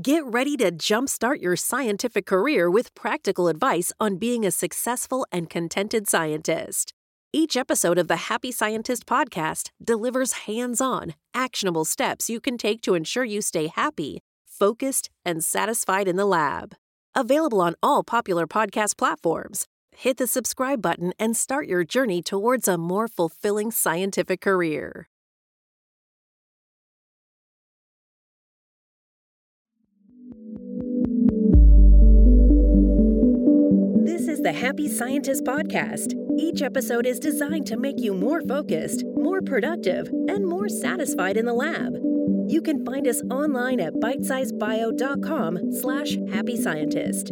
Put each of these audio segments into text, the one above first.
Get ready to jumpstart your scientific career with practical advice on being a successful and contented scientist. Each episode of the Happy Scientist podcast delivers hands on, actionable steps you can take to ensure you stay happy, focused, and satisfied in the lab. Available on all popular podcast platforms. Hit the subscribe button and start your journey towards a more fulfilling scientific career. The Happy Scientist Podcast. Each episode is designed to make you more focused, more productive, and more satisfied in the lab. You can find us online at bitesizebio.com slash happy scientist.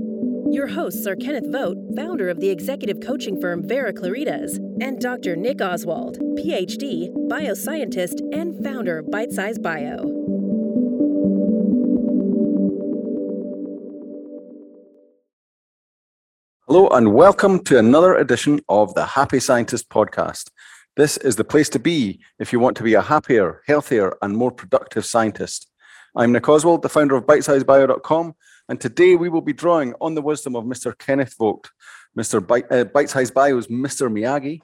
Your hosts are Kenneth Vogt, founder of the executive coaching firm Vera Claritas, and Dr. Nick Oswald, PhD, bioscientist, and founder of Bite Size Bio. Hello, and welcome to another edition of the Happy Scientist podcast. This is the place to be if you want to be a happier, healthier, and more productive scientist. I'm Nick Oswald, the founder of BitesizeBio.com, and today we will be drawing on the wisdom of Mr. Kenneth Vogt, Mr. Bite, uh, Bio's Mr. Miyagi,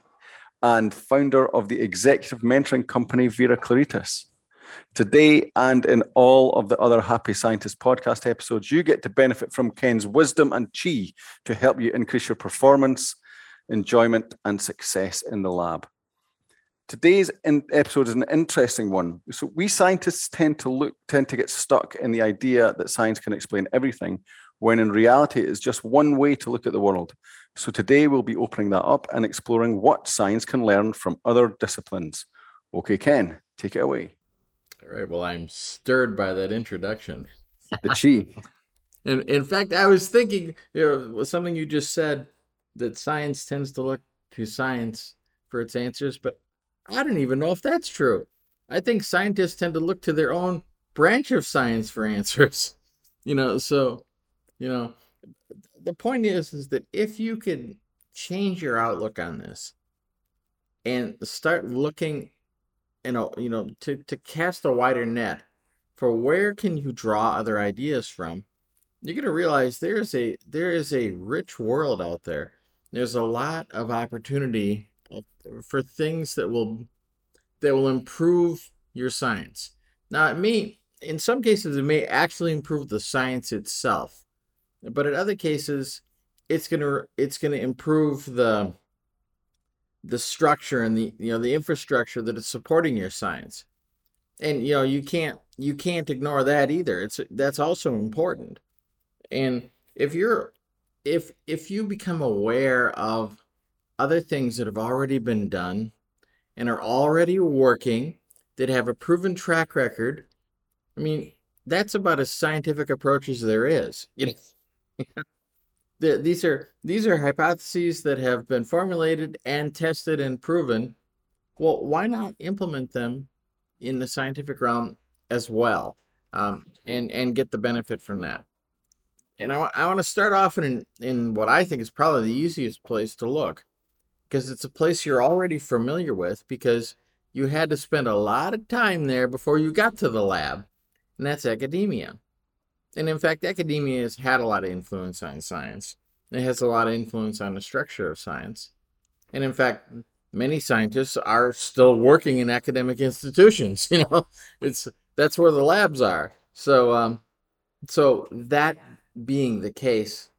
and founder of the executive mentoring company Vera Claritas. Today and in all of the other Happy Scientist podcast episodes, you get to benefit from Ken's wisdom and chi to help you increase your performance, enjoyment, and success in the lab. Today's episode is an interesting one. So we scientists tend to look tend to get stuck in the idea that science can explain everything, when in reality it's just one way to look at the world. So today we'll be opening that up and exploring what science can learn from other disciplines. Okay, Ken, take it away. All right. Well, I'm stirred by that introduction. The chi. And in fact, I was thinking, you know, something you just said that science tends to look to science for its answers, but I don't even know if that's true. I think scientists tend to look to their own branch of science for answers. You know, so, you know, the point is is that if you could change your outlook on this and start looking know, you know, to to cast a wider net for where can you draw other ideas from, you're gonna realize there's a there is a rich world out there. There's a lot of opportunity uh, for things that will that will improve your science. Now, it may in some cases it may actually improve the science itself, but in other cases, it's gonna it's gonna improve the the structure and the you know the infrastructure that is supporting your science. And you know you can't you can't ignore that either. It's that's also important. And if you're if if you become aware of other things that have already been done and are already working that have a proven track record i mean that's about as scientific approach as there is you know the, these are these are hypotheses that have been formulated and tested and proven. Well, why not implement them in the scientific realm as well, um, and and get the benefit from that? And I, I want to start off in in what I think is probably the easiest place to look, because it's a place you're already familiar with because you had to spend a lot of time there before you got to the lab, and that's academia. And in fact, academia has had a lot of influence on science. It has a lot of influence on the structure of science. And in fact, many scientists are still working in academic institutions. You know, it's that's where the labs are. So, um, so that being the case,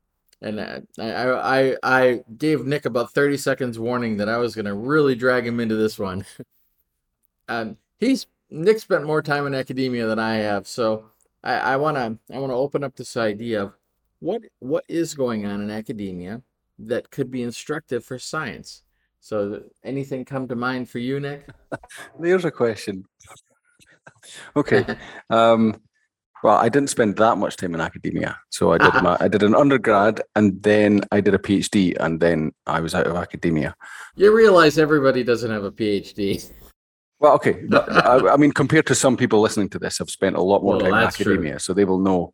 and I, I, I gave Nick about 30 seconds warning that I was going to really drag him into this one. um, he's Nick spent more time in academia than I have, so I want to I want to open up this idea of what what is going on in academia that could be instructive for science. So, anything come to mind for you, Nick? There's a question. okay. Um, well, I didn't spend that much time in academia, so I did my I did an undergrad, and then I did a PhD, and then I was out of academia. You realize everybody doesn't have a PhD. Well, okay. I, I, mean, compared to some people listening to this, I've spent a lot more well, time in academia, true. so they will know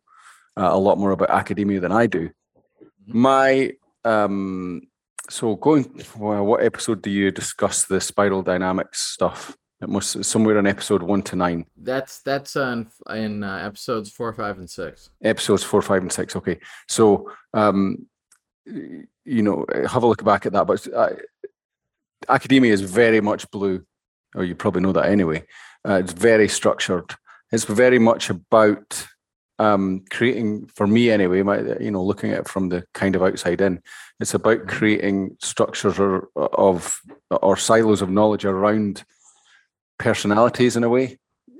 uh, a lot more about academia than I do. Mm-hmm. My um, so going, well, what episode do you discuss the spiral dynamics stuff? It must somewhere in episode one to nine. That's that's on in uh, episodes four, five, and six. Episodes four, five, and six. Okay, so um, you know, have a look back at that. But uh, academia is very much blue, or you probably know that anyway. Uh, it's very structured. It's very much about um, creating, for me anyway, my, you know, looking at it from the kind of outside in, it's about mm-hmm. creating structures or, of or silos of knowledge around personalities in a way.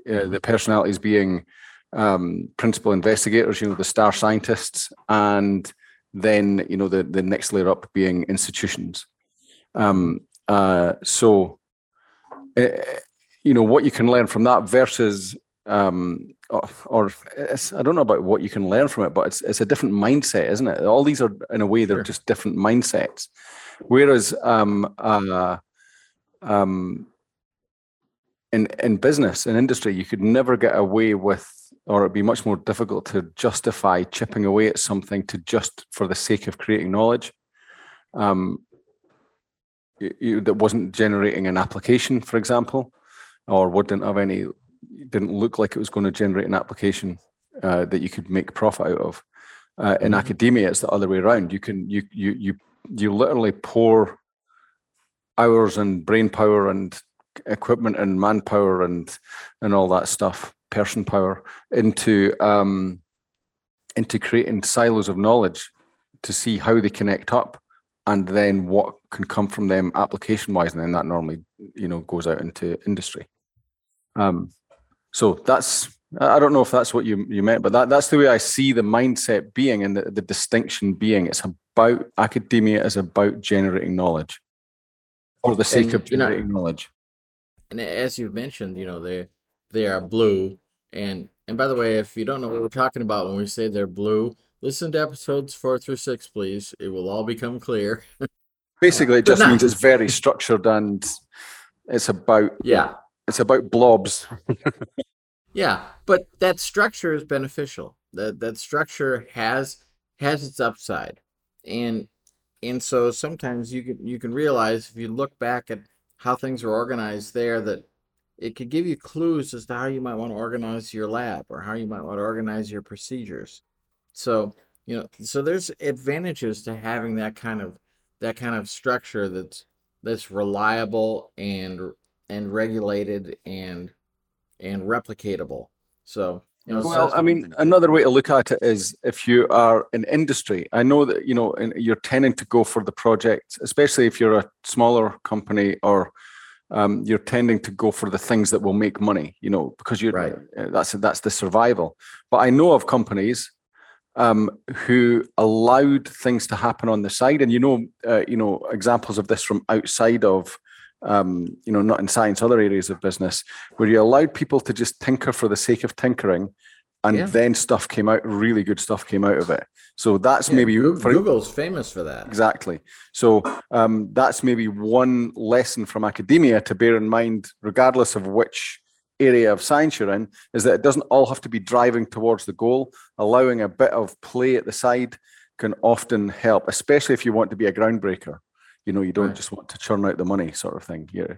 Uh, the personalities being um, principal investigators, you know, the star scientists, and then you know the the next layer up being institutions. Um, uh, so, you know, what you can learn from that versus um, or, or I don't know about what you can learn from it, but it's it's a different mindset, isn't it? All these are in a way they're sure. just different mindsets. Whereas um, uh, um, in in business in industry, you could never get away with, or it'd be much more difficult to justify chipping away at something to just for the sake of creating knowledge. Um, you, that wasn't generating an application, for example, or wouldn't have any didn't look like it was going to generate an application uh, that you could make profit out of. Uh, in mm-hmm. academia, it's the other way around. You can you you you you literally pour hours and brain power and equipment and manpower and and all that stuff, person power into um, into creating silos of knowledge to see how they connect up and then what can come from them application wise and then that normally you know goes out into industry um, so that's I don't know if that's what you you meant, but that that's the way I see the mindset being and the, the distinction being. It's about academia is about generating knowledge for the sake and, of generating you know, knowledge. And as you've mentioned, you know they they are blue. And and by the way, if you don't know what we're talking about when we say they're blue, listen to episodes four through six, please. It will all become clear. Basically, it just means it's very structured and it's about yeah it's about blobs. yeah, but that structure is beneficial. That that structure has has its upside, and and so sometimes you can you can realize if you look back at how things are organized there that it could give you clues as to how you might want to organize your lab or how you might want to organize your procedures. So you know, so there's advantages to having that kind of that kind of structure that's that's reliable and and regulated and and replicatable. So you know, well, I mean, another way to look at it is if you are in industry. I know that you know you're tending to go for the project, especially if you're a smaller company or um, you're tending to go for the things that will make money. You know, because you're right. Uh, that's that's the survival. But I know of companies um, who allowed things to happen on the side, and you know, uh, you know, examples of this from outside of um, you know, not in science, other areas of business, where you allowed people to just tinker for the sake of tinkering, and yeah. then stuff came out, really good stuff came out of it. So that's yeah, maybe Google, for, Google's famous for that. Exactly. So um, that's maybe one lesson from academia to bear in mind, regardless of which area of science you're in, is that it doesn't all have to be driving towards the goal. Allowing a bit of play at the side can often help, especially if you want to be a groundbreaker. You know, you don't right. just want to churn out the money sort of thing. Yeah.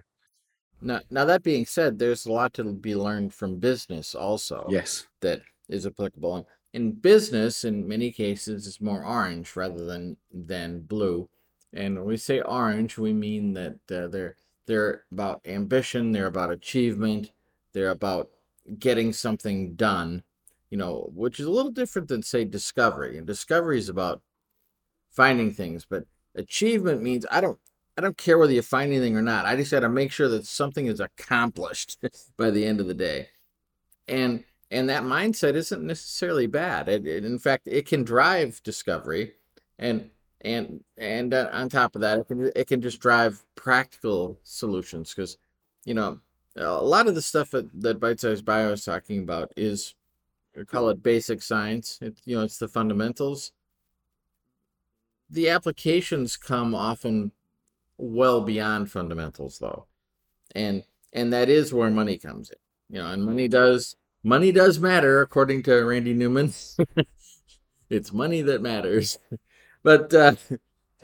Now, now that being said, there's a lot to be learned from business also. Yes. That is applicable. In business, in many cases, it's more orange rather than than blue. And when we say orange, we mean that uh, they're they're about ambition, they're about achievement, they're about getting something done. You know, which is a little different than say discovery. And discovery is about finding things, but Achievement means I don't I don't care whether you find anything or not. I just got to make sure that something is accomplished by the end of the day. And and that mindset isn't necessarily bad. It, it, in fact, it can drive discovery, and and and uh, on top of that, it can it can just drive practical solutions because you know a lot of the stuff that, that Bite Size Bio is talking about is we call it basic science. It, you know, it's the fundamentals. The applications come often well beyond fundamentals though. And and that is where money comes in. You know and money does money does matter according to randy newman. It's money that matters. But uh,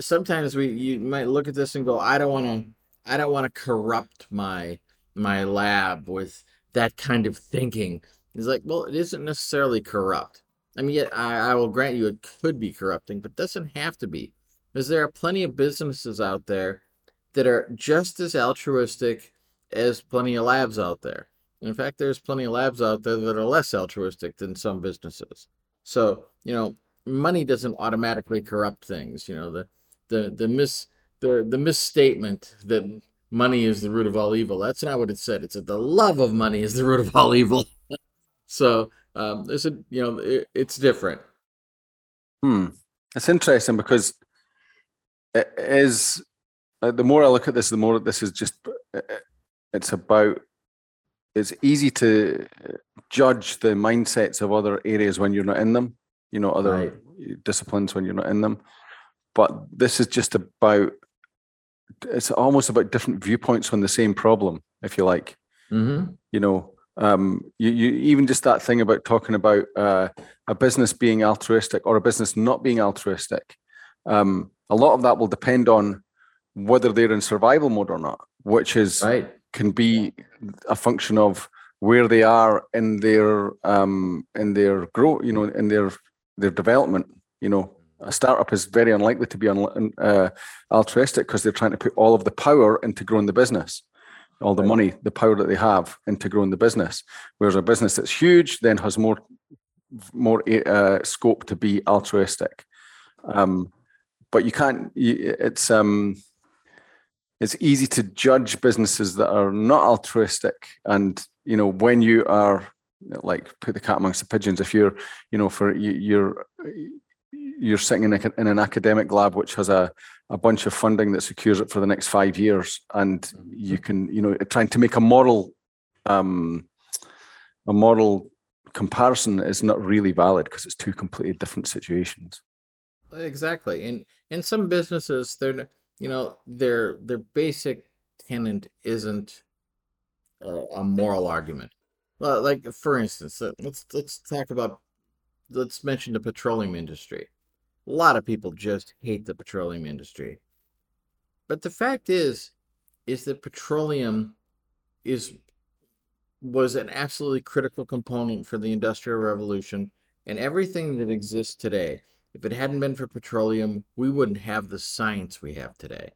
sometimes we you might look at this and go i don't want to i don't want to corrupt my my lab with that kind of thinking. He's like, well, it isn't necessarily corrupt. I mean, yet I, I will grant you it could be corrupting, but doesn't have to be. Because there are plenty of businesses out there that are just as altruistic as plenty of labs out there. In fact, there's plenty of labs out there that are less altruistic than some businesses. So, you know, money doesn't automatically corrupt things. You know, the the the mis the the misstatement that money is the root of all evil. That's not what it said. It said the love of money is the root of all evil. so um, there's a you know it, it's different. Hmm, it's interesting because it is uh, the more I look at this, the more this is just uh, it's about it's easy to judge the mindsets of other areas when you're not in them you know other right. disciplines when you're not in them but this is just about it's almost about different viewpoints on the same problem if you like mm-hmm. you know um, you, you even just that thing about talking about uh, a business being altruistic or a business not being altruistic um, a lot of that will depend on whether they're in survival mode or not which is right can be a function of where they are in their um, in their growth, you know, in their their development. You know, a startup is very unlikely to be un- uh, altruistic because they're trying to put all of the power into growing the business, all the right. money, the power that they have into growing the business. Whereas a business that's huge then has more more uh, scope to be altruistic. Um, but you can't. It's um, it's easy to judge businesses that are not altruistic and you know when you are like put the cat amongst the pigeons if you're you know for you, you're you're sitting in, a, in an academic lab which has a, a bunch of funding that secures it for the next five years and you can you know trying to make a moral um a moral comparison is not really valid because it's two completely different situations exactly and in some businesses they're you know their their basic tenant isn't a, a moral argument. Well, like for instance, let's let's talk about let's mention the petroleum industry. A lot of people just hate the petroleum industry. But the fact is is that petroleum is was an absolutely critical component for the industrial revolution and everything that exists today if it hadn't been for petroleum, we wouldn't have the science we have today.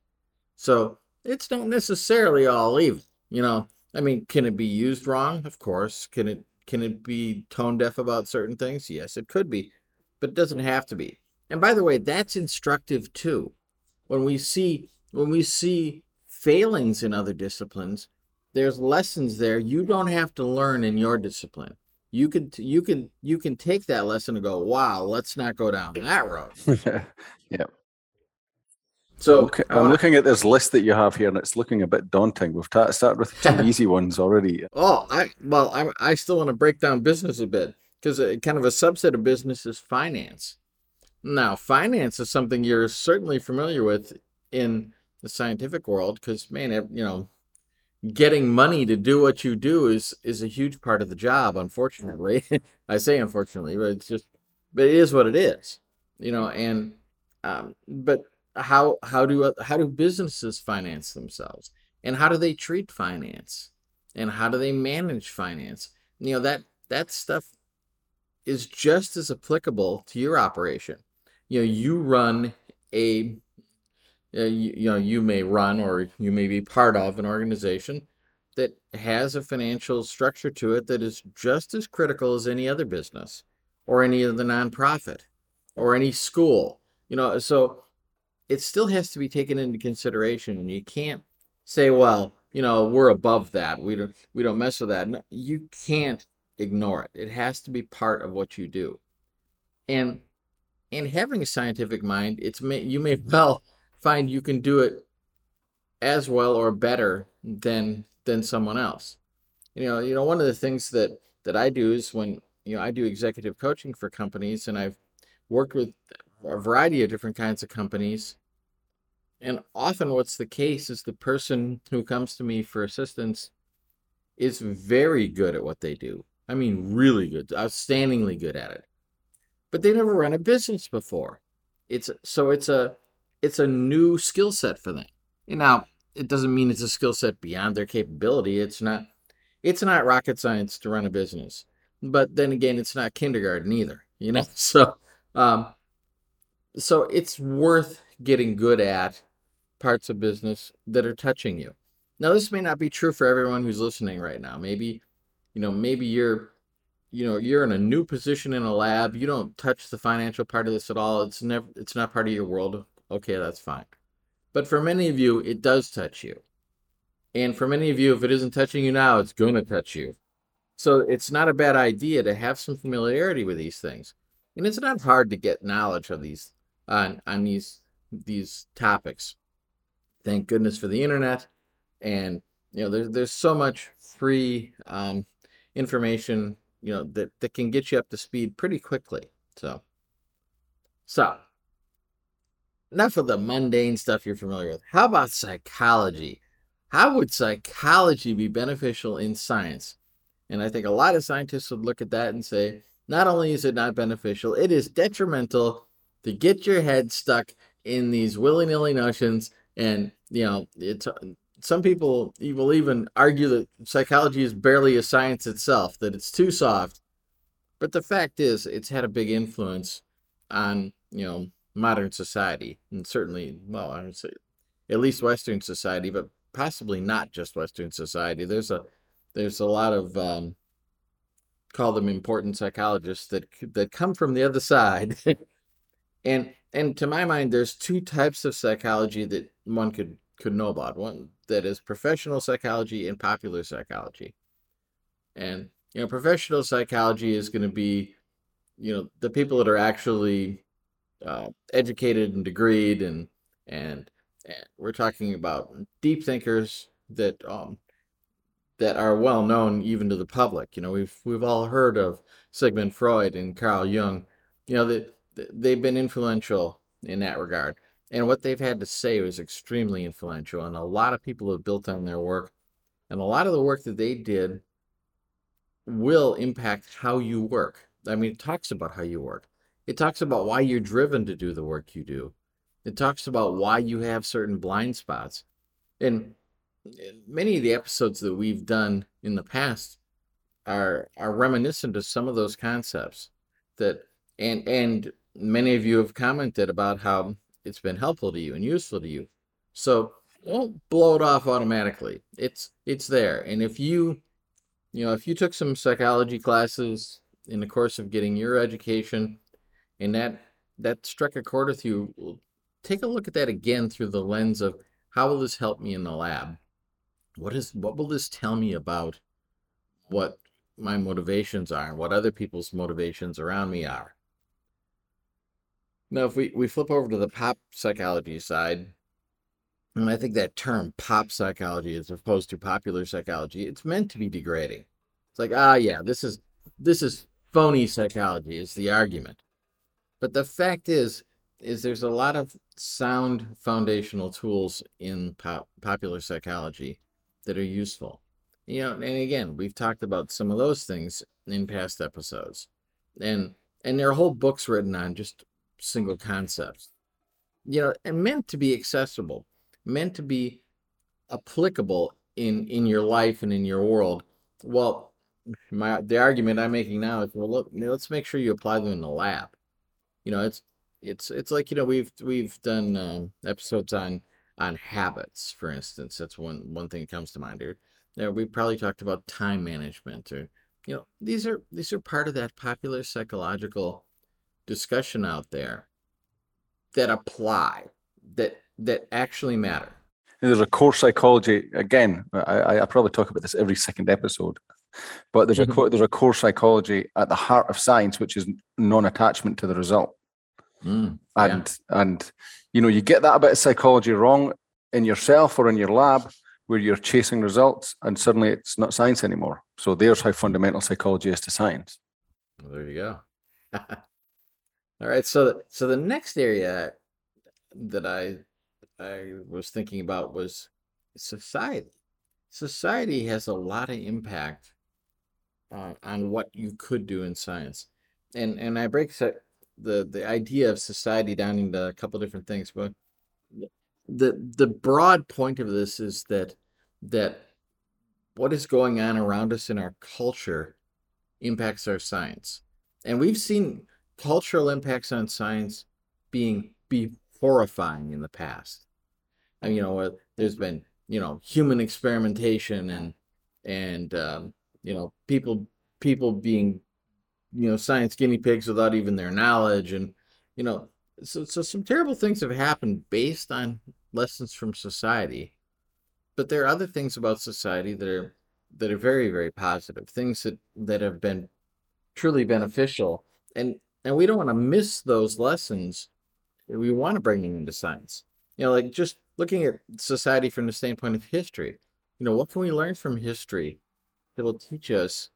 So it's not necessarily all evil. You know, I mean, can it be used wrong? Of course. Can it can it be tone deaf about certain things? Yes, it could be, but it doesn't have to be. And by the way, that's instructive too. When we see when we see failings in other disciplines, there's lessons there you don't have to learn in your discipline you can you can you can take that lesson and go wow let's not go down that road yeah so okay. i'm looking at this list that you have here and it's looking a bit daunting. We've started with two easy ones already. Oh i well i, I still want to break down business a bit because kind of a subset of business is finance. Now finance is something you're certainly familiar with in the scientific world because man you know getting money to do what you do is is a huge part of the job unfortunately. I say unfortunately but it's just but it is what it is you know and um but how how do how do businesses finance themselves? And how do they treat finance? And how do they manage finance? You know that that stuff is just as applicable to your operation. You know you run a uh, you, know you may run or you may be part of an organization that has a financial structure to it that is just as critical as any other business or any other nonprofit or any school. You know so it still has to be taken into consideration and you can't say well you know we're above that. We don't we don't mess with that. No, you can't ignore it. It has to be part of what you do. And and having a scientific mind it's may you may well find you can do it as well or better than than someone else. You know, you know, one of the things that that I do is when you know I do executive coaching for companies, and I've worked with a variety of different kinds of companies. And often, what's the case is the person who comes to me for assistance is very good at what they do. I mean, really good, outstandingly good at it. But they never run a business before. It's so it's a it's a new skill set for them. And now, it doesn't mean it's a skill set beyond their capability. It's not it's not rocket science to run a business. But then again, it's not kindergarten either, you know? So um so it's worth getting good at parts of business that are touching you. Now this may not be true for everyone who's listening right now. Maybe you know, maybe you're you know, you're in a new position in a lab, you don't touch the financial part of this at all. It's never it's not part of your world. Okay, that's fine. But for many of you, it does touch you. And for many of you, if it isn't touching you now, it's going to touch you. So it's not a bad idea to have some familiarity with these things. And it's not hard to get knowledge of these on on these these topics. Thank goodness for the internet. And you know, there's there's so much free um, information, you know, that, that can get you up to speed pretty quickly. So so enough of the mundane stuff you're familiar with. How about psychology? How would psychology be beneficial in science? And I think a lot of scientists would look at that and say, not only is it not beneficial, it is detrimental to get your head stuck in these willy-nilly notions. And, you know, it's some people will even argue that psychology is barely a science itself, that it's too soft. But the fact is, it's had a big influence on, you know, modern society, and certainly, well, I would say at least Western society, but possibly not just Western society. There's a there's a lot of um, call them important psychologists that that come from the other side, and and to my mind, there's two types of psychology that one could could know about. One that is professional psychology and popular psychology, and you know, professional psychology is going to be, you know, the people that are actually uh, educated and degreed and and and we're talking about deep thinkers that um that are well known even to the public. You know, we've we've all heard of Sigmund Freud and Carl Jung. You know that they've been influential in that regard, and what they've had to say was extremely influential. And a lot of people have built on their work, and a lot of the work that they did will impact how you work. I mean, it talks about how you work. It talks about why you're driven to do the work you do. It talks about why you have certain blind spots. And eh, many of the episodes that we've done in the past are are reminiscent of some of those concepts that and and many of you have commented about how it's been helpful to you and useful to you. So don't blow it off automatically. It's it's there. And if you you know, if you took some psychology classes in the course of getting your education and that that struck a chord with you take a look at that again through the lens of how will this help me in the lab what is what will this tell me about what my motivations are and what other people's motivations around me are now if we, we flip over to the pop psychology side and i think that term pop psychology as opposed to popular psychology it's meant to be degrading it's like ah yeah this is this is phony psychology is the argument but the fact is, is there's a lot of sound foundational tools in pop, popular psychology that are useful. You know, and again, we've talked about some of those things in past episodes. And and there are whole books written on just single concepts. You know, and meant to be accessible, meant to be applicable in in your life and in your world. Well, my the argument I'm making now is well, look, let's make sure you apply them in the lab you know it's it's it's like you know we've we've done um, episodes on on habits for instance that's one one thing that comes to mind here yeah, we probably talked about time management or you know these are these are part of that popular psychological discussion out there that apply that that actually matter there's a core psychology again I, I probably talk about this every second episode but there's a mm-hmm. there's a core psychology at the heart of science which is non-attachment to the result Mm, and yeah. and you know you get that bit of psychology wrong in yourself or in your lab where you're chasing results and suddenly it's not science anymore. So there's how fundamental psychology is to science. Well, there you go. All right, so so the next area that I I was thinking about was society. Society has a lot of impact uh, on what you could do in science, and and I break the the idea of society down into a couple different things. But the the broad point of this is that that what is going on around us in our culture impacts our science. And we've seen cultural impacts on science being be horrifying in the past. And you know, there's been you know human experimentation and and um, you know people people being you know science guinea pigs without even their knowledge and you know so so some terrible things have happened based on lessons from society but there are other things about society that are that are very very positive things that that have been truly beneficial and and we don't want to miss those lessons we want to bring them into science. You know like just looking at society from the standpoint of history you know what can we learn from history that will teach us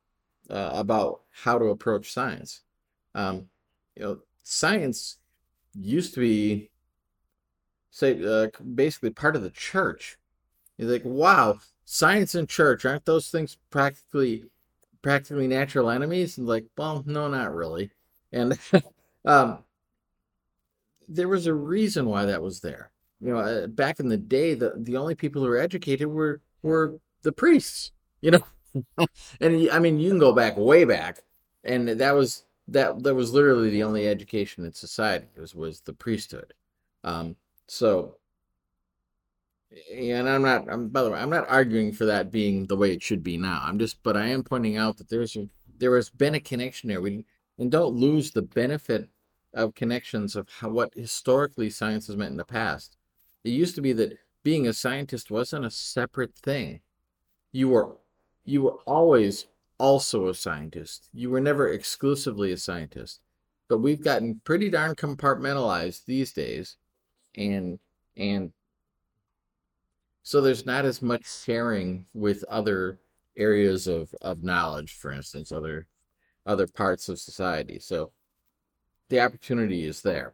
uh, about how to approach science? Um, you know science used to be say uh, basically part of the church. You're like wow science and church aren't those things practically practically natural enemies? And like well no not really and um there was a reason why that was there you know uh, back in the day the the only people who were educated were were the priests you know and i mean you can go back way back and that was that that was literally the only education in society was was the priesthood um so and I'm not. I'm by the way, I'm not arguing for that being the way it should be now. I'm just, but I am pointing out that there's a, there has been a connection there. We and don't lose the benefit of connections of how, what historically science has meant in the past. It used to be that being a scientist wasn't a separate thing. You were you were always also a scientist. You were never exclusively a scientist. But we've gotten pretty darn compartmentalized these days, and and so there's not as much sharing with other areas of, of knowledge, for instance, other other parts of society. So the opportunity is there.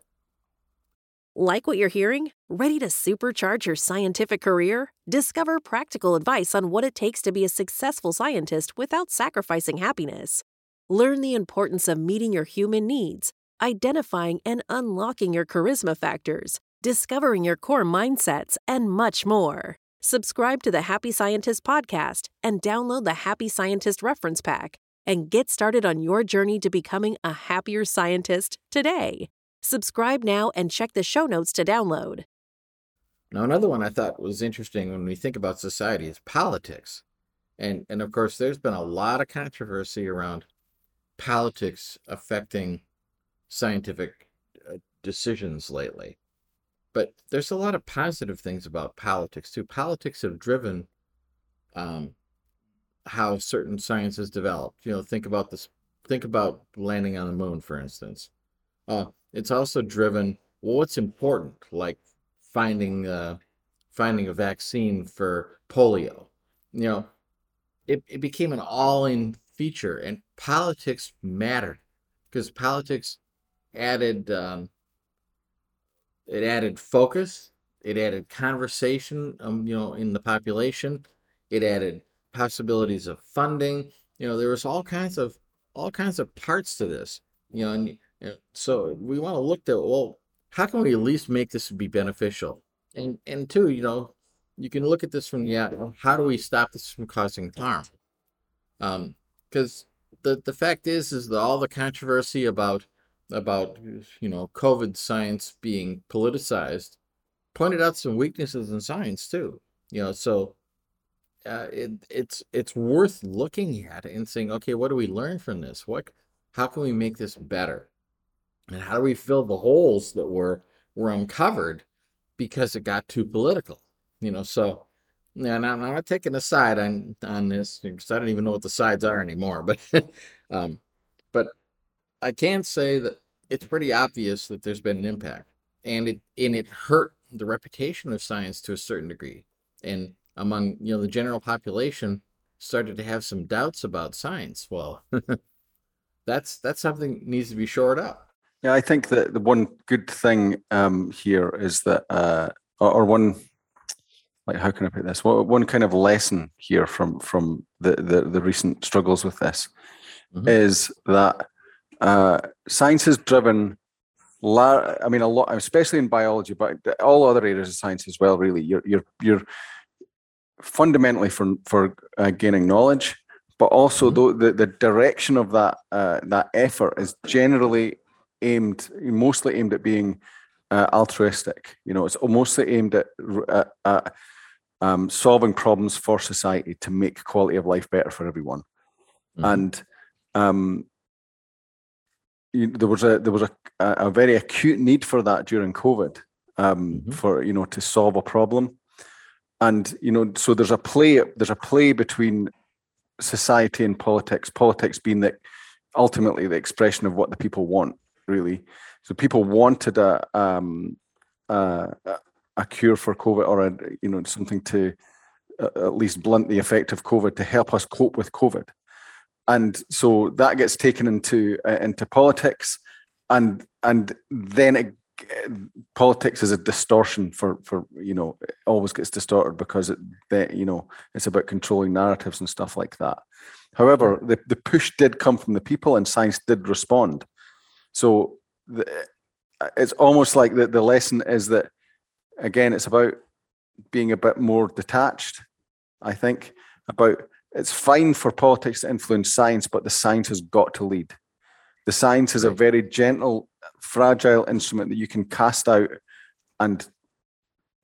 Like what you're hearing? Ready to supercharge your scientific career? Discover practical advice on what it takes to be a successful scientist without sacrificing happiness. Learn the importance of meeting your human needs, identifying and unlocking your charisma factors discovering your core mindsets, and much more. Subscribe to the Happy Scientist podcast and download the Happy Scientist reference pack and get started on your journey to becoming a happier scientist today. Subscribe now and check the show notes to download. Now, another one I thought was interesting when we think about society is politics. And, and of course, there's been a lot of controversy around politics affecting scientific uh, decisions lately. But there's a lot of positive things about politics too. Politics have driven um, how certain sciences developed. You know, think about this. Think about landing on the moon, for instance. Uh, it's also driven well, what's important, like finding uh, finding a vaccine for polio. You know, it, it became an all-in feature, and politics mattered because politics added um, it added focus. It added conversation, um, you know, in the population. It added possibilities of funding. You know, there was all kinds of all kinds of parts to this. You know, and, and so we want to look at well, how can we at least make this be beneficial? And and two, you know, you can look at this from yeah, how do we stop this from causing harm? Um, because the the fact is is that all the controversy about about you know COVID science being politicized, pointed out some weaknesses in science too. You know, so uh, it, it's it's worth looking at and saying, okay, what do we learn from this? What how can we make this better? And how do we fill the holes that were were uncovered because it got too political? You know, so and I'm not taking a side on on this because I don't even know what the sides are anymore. But um, but I can say that it's pretty obvious that there's been an impact, and it and it hurt the reputation of science to a certain degree, and among you know the general population started to have some doubts about science. Well, that's that's something that needs to be shored up. Yeah, I think that the one good thing um, here is that, uh, or, or one like how can I put this? Well, one kind of lesson here from from the the, the recent struggles with this mm-hmm. is that uh, science has driven la- I mean, a lot, especially in biology, but all other areas of science as well. Really, you're you're you're fundamentally for for uh, gaining knowledge, but also Mhm. the, the direction of that uh, that effort is generally aimed, mostly aimed at being uh, altruistic. You know, it's mostly aimed at, at, at um, solving problems for society to make quality of life better for everyone. Mhm. And um, you, there was a there was a, a very acute need for that during COVID, um, Mhm. for you know to solve a problem, and you know so there's a play there's a play between society and politics. Politics being that ultimately the expression of what the people want, really. So people wanted a um, a, a- cure for COVID or a you know something to at least blunt the effect of COVID to help us cope with COVID and so that gets taken into uh, into politics and and then it, politics is a distortion for for you know it always gets distorted because it that you know it's about controlling narratives and stuff like that. However hmm. the, the push did come from the people and science did respond. So the, it's almost like the, the lesson is that again it's about being a bit more detached i think about it's fine for politics to influence science, but the science has got to lead. The science is a very gentle, fragile instrument that you can cast out and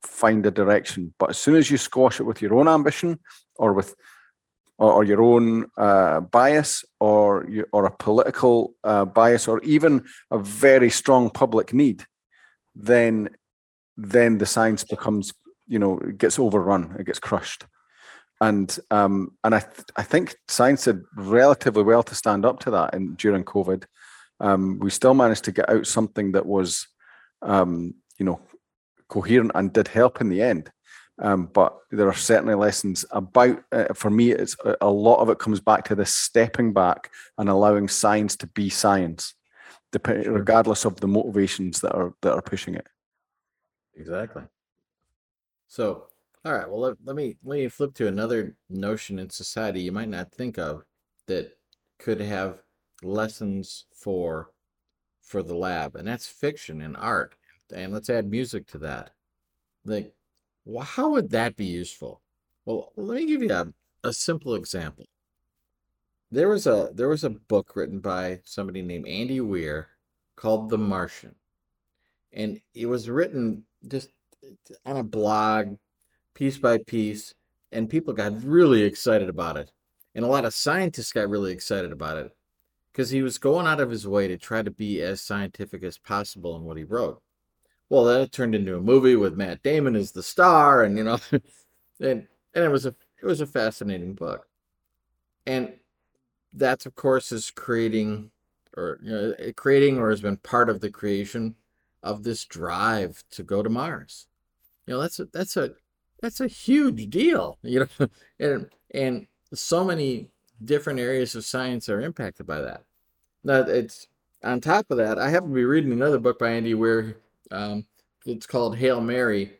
find a direction. But as soon as you squash it with your own ambition or with or, or your own uh, bias or or a political uh, bias or even a very strong public need, then then the science becomes you know it gets overrun, it gets crushed and um, and I th- I think science did relatively well to stand up to that in during COVID. Um, we still managed to get out something that was, um, you know, coherent and did help in the end. Um, but there are certainly lessons about. Uh, for me, it's a, a lot of it comes back to this stepping back and allowing science to be science, dep- regardless of the motivations that are that are pushing it. Exactly. So, all right. Well, let, let me let me flip to another notion in society you might not think of that could have lessons for for the lab, and that's fiction and art. And let's add music to that. Like, wh- how would that be useful? Well, let me give you a, a simple example. There was a there was a book written by somebody named Andy Weir called The Martian. And it was written just on a blog, piece by piece, and people got really excited about it. And a lot of scientists got really excited about it because he was going out of his way to try to be as scientific as possible in what he wrote. Well, then it turned into a movie with Matt Damon as the star, and you know, and and it was a it was a fascinating book, and that's of course is creating or you know, creating or has been part of the creation of this drive to go to Mars. You know, that's a that's a that's a huge deal. You know, and and so many different areas of science are impacted by that. Now it's on top of that, I happen to be reading another book by Andy Weir um, it's called Hail Mary.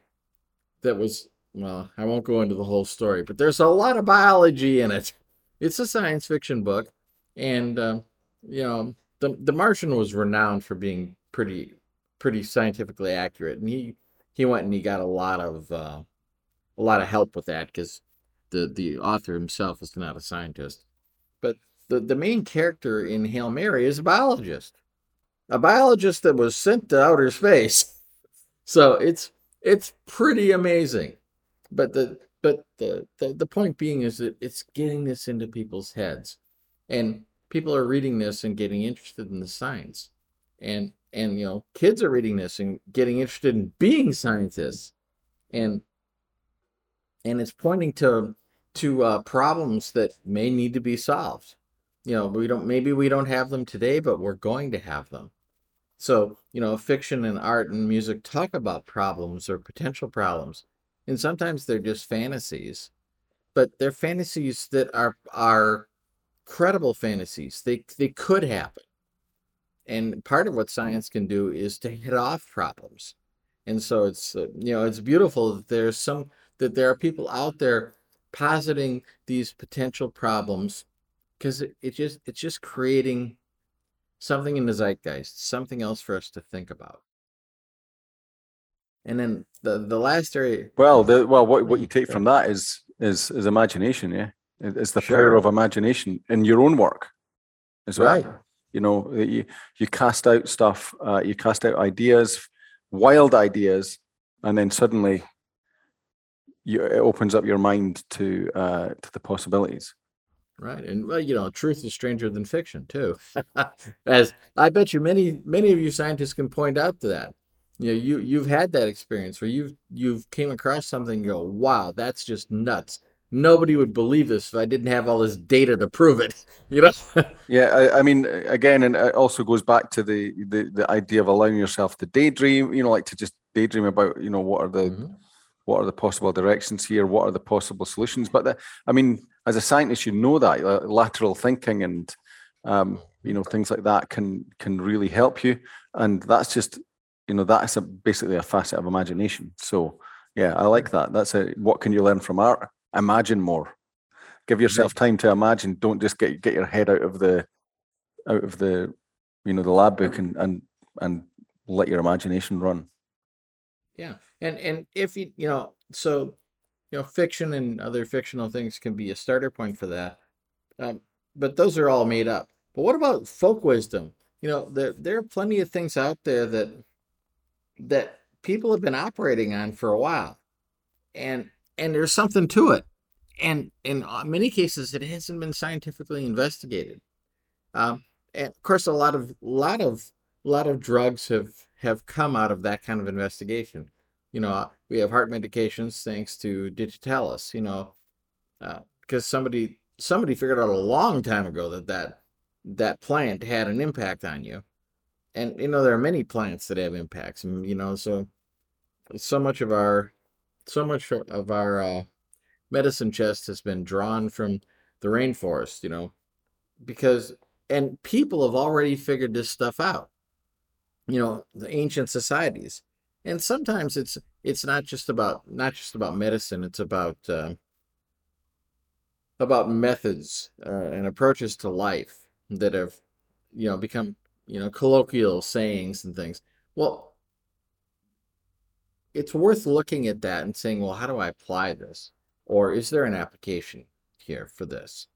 That was well, I won't go into the whole story, but there's a lot of biology in it. It's a science fiction book, and um, you know, the the Martian was renowned for being pretty pretty scientifically accurate, and he he went and he got a lot of uh, a lot of help with that because the the author himself is not a scientist, but the the main character in Hail Mary is a biologist, a biologist that was sent to outer space. So it's it's pretty amazing, but the but the the, the point being is that it's getting this into people's heads, and people are reading this and getting interested in the science, and and you know kids are reading this and getting interested in being scientists, and and it's pointing to to uh, problems that may need to be solved. You know, we don't maybe we don't have them today, but we're going to have them. So, you know, fiction and art and music talk about problems or potential problems. And sometimes they're just fantasies, but they're fantasies that are are credible fantasies. They they could happen. And part of what science can do is to hit off problems. And so it's uh, you know, it's beautiful that there's some that there are people out there positing these potential problems because it, it just it's just creating something in the zeitgeist, something else for us to think about. And then the the last area. Well, the well, what what you take from that is is is imagination. Yeah, it's the power of imagination in your own work as well. Right. You know, you you cast out stuff, uh, you cast out ideas, wild ideas, and then suddenly you, it opens up your mind to uh, to the possibilities. Right. And well, you know, truth is stranger than fiction too. As I bet you many many of you scientists can point out to that. You know, you you've had that experience where you've you've came across something and go, wow, that's just nuts. Nobody would believe this if I didn't have all this data to prove it. You know? Yeah, I, I mean, again, and it also goes back to the, the the idea of allowing yourself to daydream. You know, like to just daydream about, you know, what are the Mhm. What are the possible directions here? What are the possible solutions? But the, I mean, as a scientist, you know that uh, lateral thinking and um, you know things like that can can really help you. And that's just you know that's a basically a facet of imagination. So yeah, I like that. That's a what can you learn from art? Imagine more. Give yourself time to imagine. Don't just get get your head out of the out of the you know the lab book and and and let your imagination run. Yeah. And and if you you know, so you know, fiction and other fictional things can be a starter point for that. Um, but those are all made up. But what about folk wisdom? You know, there there are plenty of things out there that that people have been operating on for a while. And and there's something to it. And in uh, many cases it hasn't been scientifically investigated. Um, and of course a lot of lot of lot of drugs have have come out of that kind of investigation. You know, uh, we have heart medications thanks to digitalis, you know, uh, because somebody somebody figured out a long time ago that that that plant had an impact on you. And you know, there are many plants that have impacts, and you know, so so much of our so much of our uh, medicine chest has been drawn from the rainforest, you know, because and people have already figured this stuff out. You know, the ancient societies, and sometimes it's it's not just about not just about medicine. It's about uh, about methods uh, and approaches to life that have you know become you know colloquial sayings and things. Well, it's worth looking at that and saying, well, how do I apply this? Or is there an application here for this?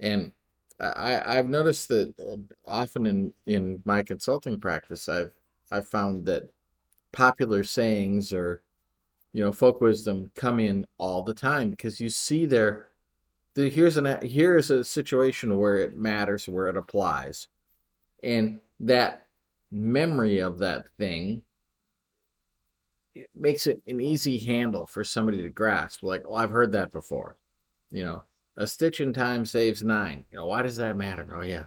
And I, I've noticed that uh, often in, in my consulting practice, I've I've found that popular sayings or you know folk wisdom come in all the time because you see there the, here's an here's a situation where it matters where it applies. And that memory of that thing it makes it an easy handle for somebody to grasp like oh i've heard that before. You know a stitch in time saves nine. You know why does that matter? Oh yeah.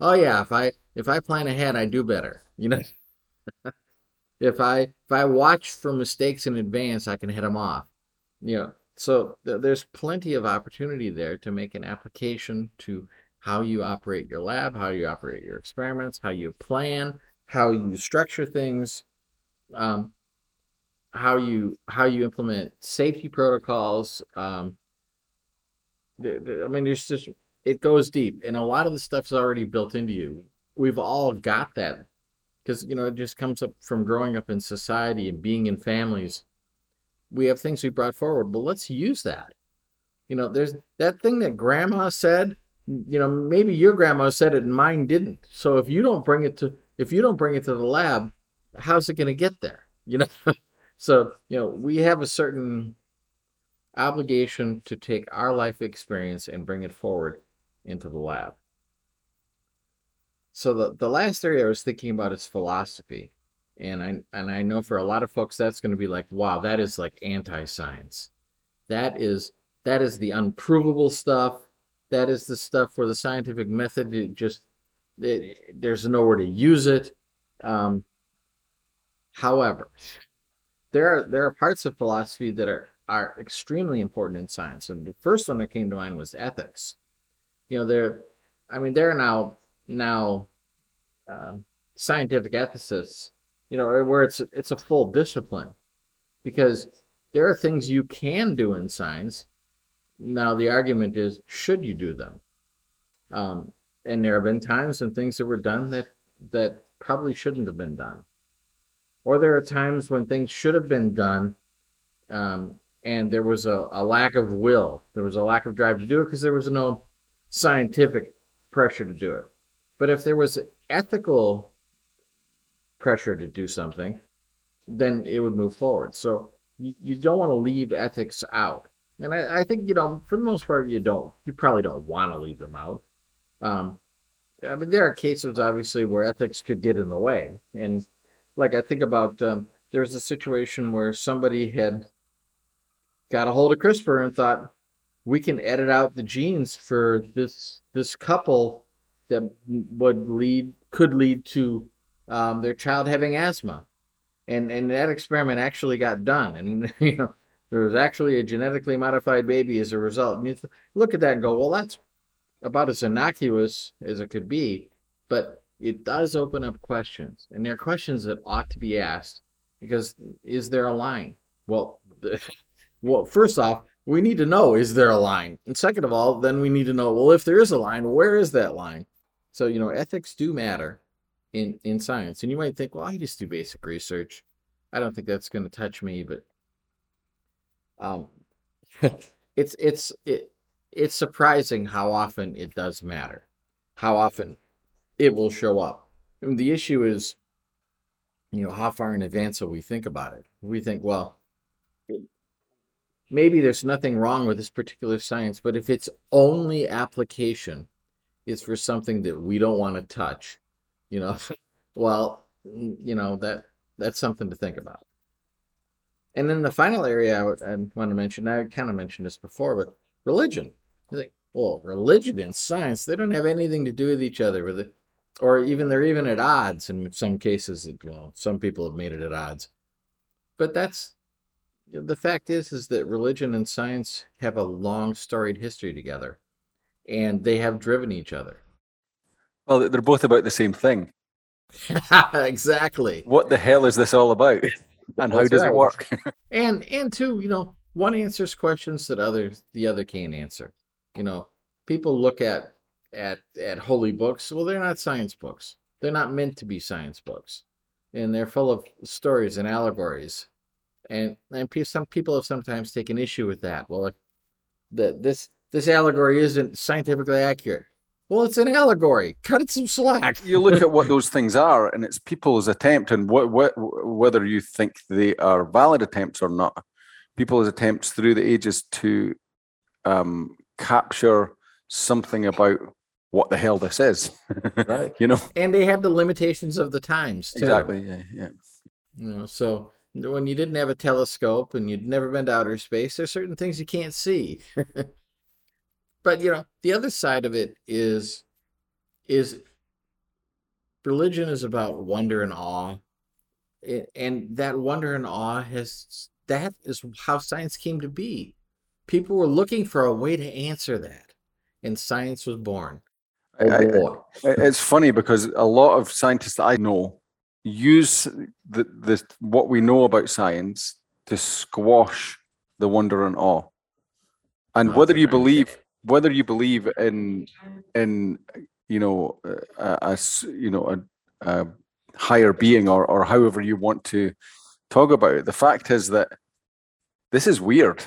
Oh yeah if i if i plan ahead i do better. You know if i if i watch for mistakes in advance i can hit them off. You know so th- there's plenty of opportunity there to make an application to how you operate your lab how you operate your experiments how you plan how you structure things um, how you how you implement safety protocols um, the- the- i mean there's just it goes deep and a lot of the stuff's already built into you. We've all got that because you know it just comes up from growing up in society and being in families. We have things we brought forward but let's use that. You know there's that thing that grandma said you know maybe your grandma said it and mine didn't. So if you don't bring it to if you don't bring it to the lab how's it going to get there? You know? So you know we have a certain obligation to take our life experience and bring it forward into the lab so the, the last area i was thinking about is philosophy. And i and i know for a lot of folks that's going to be like wow that is like anti-science. That is that is the unprovable stuff. That is the stuff where the scientific method it just it, there's nowhere to use it. Um, however there are there are parts of philosophy that are are extremely important in science. And the first one that came to mind was ethics. You know there i mean there are now now uh, scientific ethicists you know where it's it's a full discipline because there are things you can do in science now the argument is should you do them um, and there have been times when things that were done that that probably shouldn't have been done. Or there are times when things should have been done um, and there was a, a lack of will. There was a lack of drive to do it because there was no scientific pressure to do it. But if there was ethical pressure to do something, then it would move forward. So you, you don't want to leave ethics out. And I, I think, you know, for the most part, you don't, you probably don't want to leave them out. Um, I mean, there are cases, obviously, where ethics could get in the way. And like I think about, um, there was a situation where somebody had got a hold of CRISPR and thought, we can edit out the genes for this this couple that would lead could lead to um, their child having asthma, and and that experiment actually got done, and you know there was actually a genetically modified baby as a result. And you th- look at that and go, well, that's about as innocuous as it could be, but it does open up questions, and there are questions that ought to be asked because is there a line? Well, the, well, first off, we need to know is there a line? And second of all, then we need to know, well, if there is a line, where is that line? So, you know, ethics do matter in in science. And you might think, well, I just do basic research. I don't think that's going to touch me, but um it's it's it, it's surprising how often it does matter. How often it will show up. And the issue is you know, how far in advance will we think about it? We think, well, maybe there's nothing wrong with this particular science, but if its only application is for something that we don't want to touch, you know, well, you know, that that's something to think about. And then the final area I, would, I want to mention, I kind of mentioned this before, but religion. You think, well, religion and science, they don't have anything to do with each other, with it, or even they're even at odds in some cases. Well, some people have made it at odds, but that's the fact is is that religion and science have a long storied history together and they have driven each other. Well they're both about the same thing. Exactly. What the hell is this all about? And how does right. it work? And and two you know one answers questions that others the other can't answer. You know people look at at at holy books. Well they're not science books. They're not meant to be science books. And they're full of stories and allegories. And and some people have sometimes taken issue with that. Well, the, this this allegory isn't scientifically accurate. Well, it's an allegory. Cut it some slack. you look at what those things are, and it's people's attempt, and what, what whether you think they are valid attempts or not. People's attempts through the ages to um, capture something about what the hell this is. right. You know. And they have the limitations of the times. Too. Exactly. Yeah. Yeah. You know, so when you didn't have a telescope and you'd never been to outer space, there's certain things you can't see. but you know, the other side of it is is religion is about wonder and awe. And that wonder and awe has that is how science came to be. People were looking for a way to answer that, and science was born. I, I, it's funny because a lot of scientists that I know use the, the what we know about science to squash the wonder and awe. And oh, whether you believe whether you believe in in you know a, a you know a, a higher being or or however you want to talk about it, the fact is that this is weird.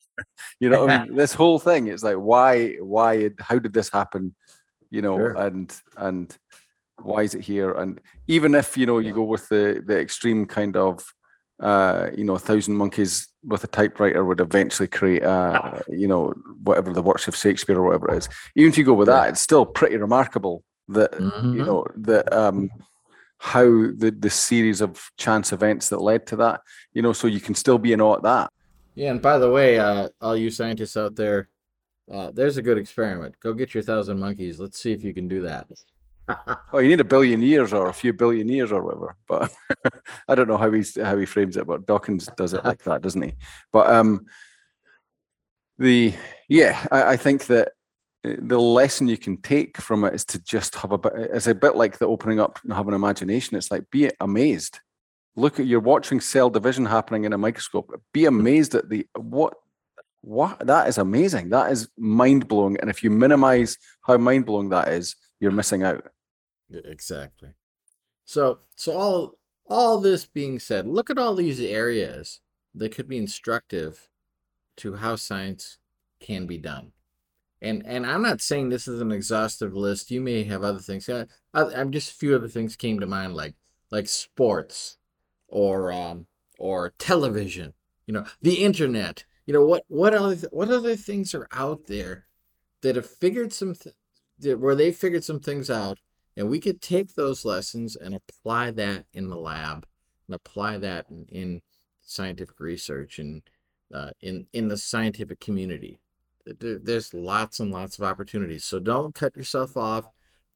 you know, I mean, this whole thing is like why why how did this happen? You know, sure. and and why is it here? And even if you know you go with the the extreme kind of uh, you know, a thousand monkeys with a typewriter would eventually create, uh, you know, whatever the works of Shakespeare or whatever it is. Even if you go with that, it's still pretty remarkable that mm-hmm. you know that um, how the the series of chance events that led to that. You know, so you can still be in awe at that. Yeah, and by the way, uh, all you scientists out there, uh, there's a good experiment. Go get your thousand monkeys. Let's see if you can do that. oh, you need a billion years or a few billion years or whatever. But I don't know how he how he frames it. But Dawkins does it like that, doesn't he? But um, the yeah, I, I think that the lesson you can take from it is to just have a bit. It's a bit like the opening up and have an imagination. It's like be amazed. Look at you're watching cell division happening in a microscope. Be amazed at the what what that is amazing. That is mind blowing. And if you minimize how mind blowing that is, you're missing out. Exactly. So so all all this being said, look at all these areas that could be instructive to how science can be done. And and I'm not saying this is an exhaustive list. You may have other things. I, I, am just a few other things came to mind, like like sports, or um, or television. You know, the internet. You know what what other what other things are out there that have figured some th- that, where they figured some things out, and we could take those lessons and apply that in the lab and apply that in, in scientific research and uh, in in the scientific community there's lots and lots of opportunities. So don't cut yourself off.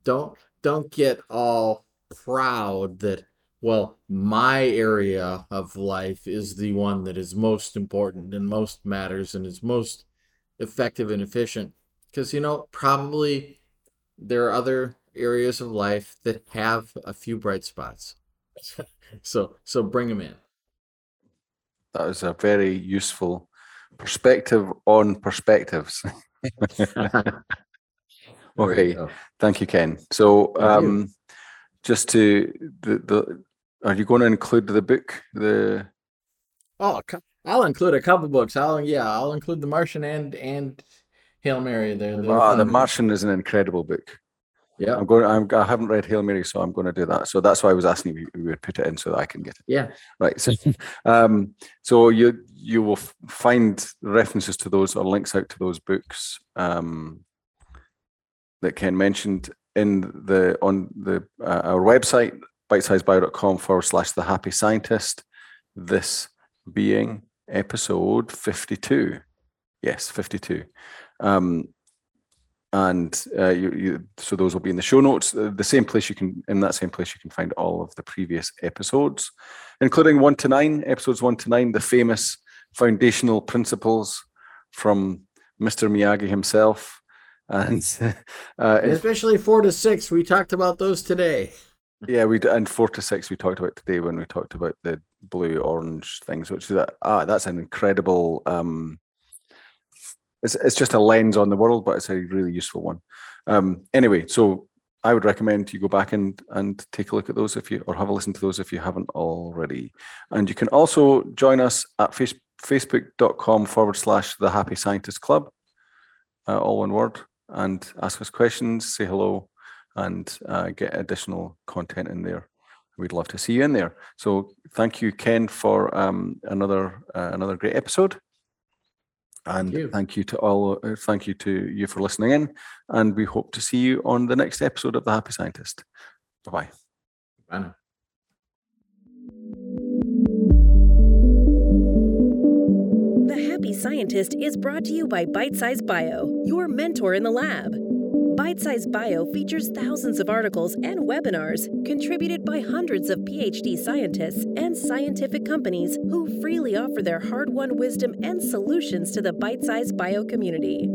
Don't don't get all proud that well, my area of life is the one that is most important and most matters and is most effective and efficient. Because, you know, probably there are other areas of life that have a few bright spots. so, so bring them in. That was a very useful perspective on perspectives. okay, thank you, Ken. So, um, just to the the, are you going to include the book? The oh, I'll include a couple books. I'll yeah, I'll include The Martian and and Hail Mary. There, oh, The Martian is an incredible book. Yeah, I'm going. I'm, I haven't read Hail Mary, so I'm going to do that. So that's why I was asking if you would put it in so that I can get it. Yeah. Right. So, um, so you you will find references to those or links out to those books um, that Ken mentioned in the on the uh, our website bitesizebio.com forward slash the happy scientist. This being episode fifty two. Yes, fifty two. Um, and uh, you, you, so those will be in the show notes. Uh, the same place you can, in that same place, you can find all of the previous episodes, including one to nine, episodes one to nine, the famous foundational principles from Mr. Miyagi himself, and uh, especially four to six. We talked about those today. Yeah, we and four to six we talked about today when we talked about the blue orange things, which is that ah, that's an incredible um, it's it's just a lens on the world, but it's a really useful one. Um, anyway, so I would recommend you go back and and take a look at those if you or have a listen to those if you haven't already. And you can also join us at face, facebook.com forward slash the happy scientist club, uh, all one word, and ask us questions, say hello, and uh, get additional content in there. We'd love to see you in there. So thank you, Ken, for um, another uh, another great episode. And thank you. thank you, to all, uh, thank you to you for listening in. And we hope to see you on the next episode of The Happy Scientist. Bye bye. Bye The Happy Scientist is brought to you by Bite Size Bio, your mentor in the lab. Bite Size Bio features thousands of articles and webinars contributed by hundreds of PhD scientists and scientific companies who freely offer their hard won wisdom and solutions to the Bite Size Bio community.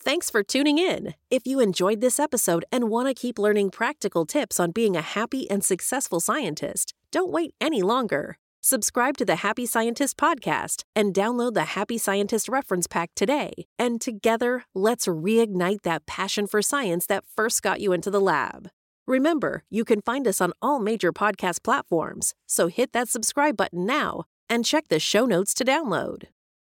Thanks for tuning in. If you enjoyed this episode and want to keep learning practical tips on being a happy and successful scientist, don't wait any longer. Subscribe to the Happy Scientist podcast and download the Happy Scientist reference pack today. And together, let's reignite that passion for science that first got you into the lab. Remember, you can find us on all major podcast platforms, so hit that subscribe button now and check the show notes to download.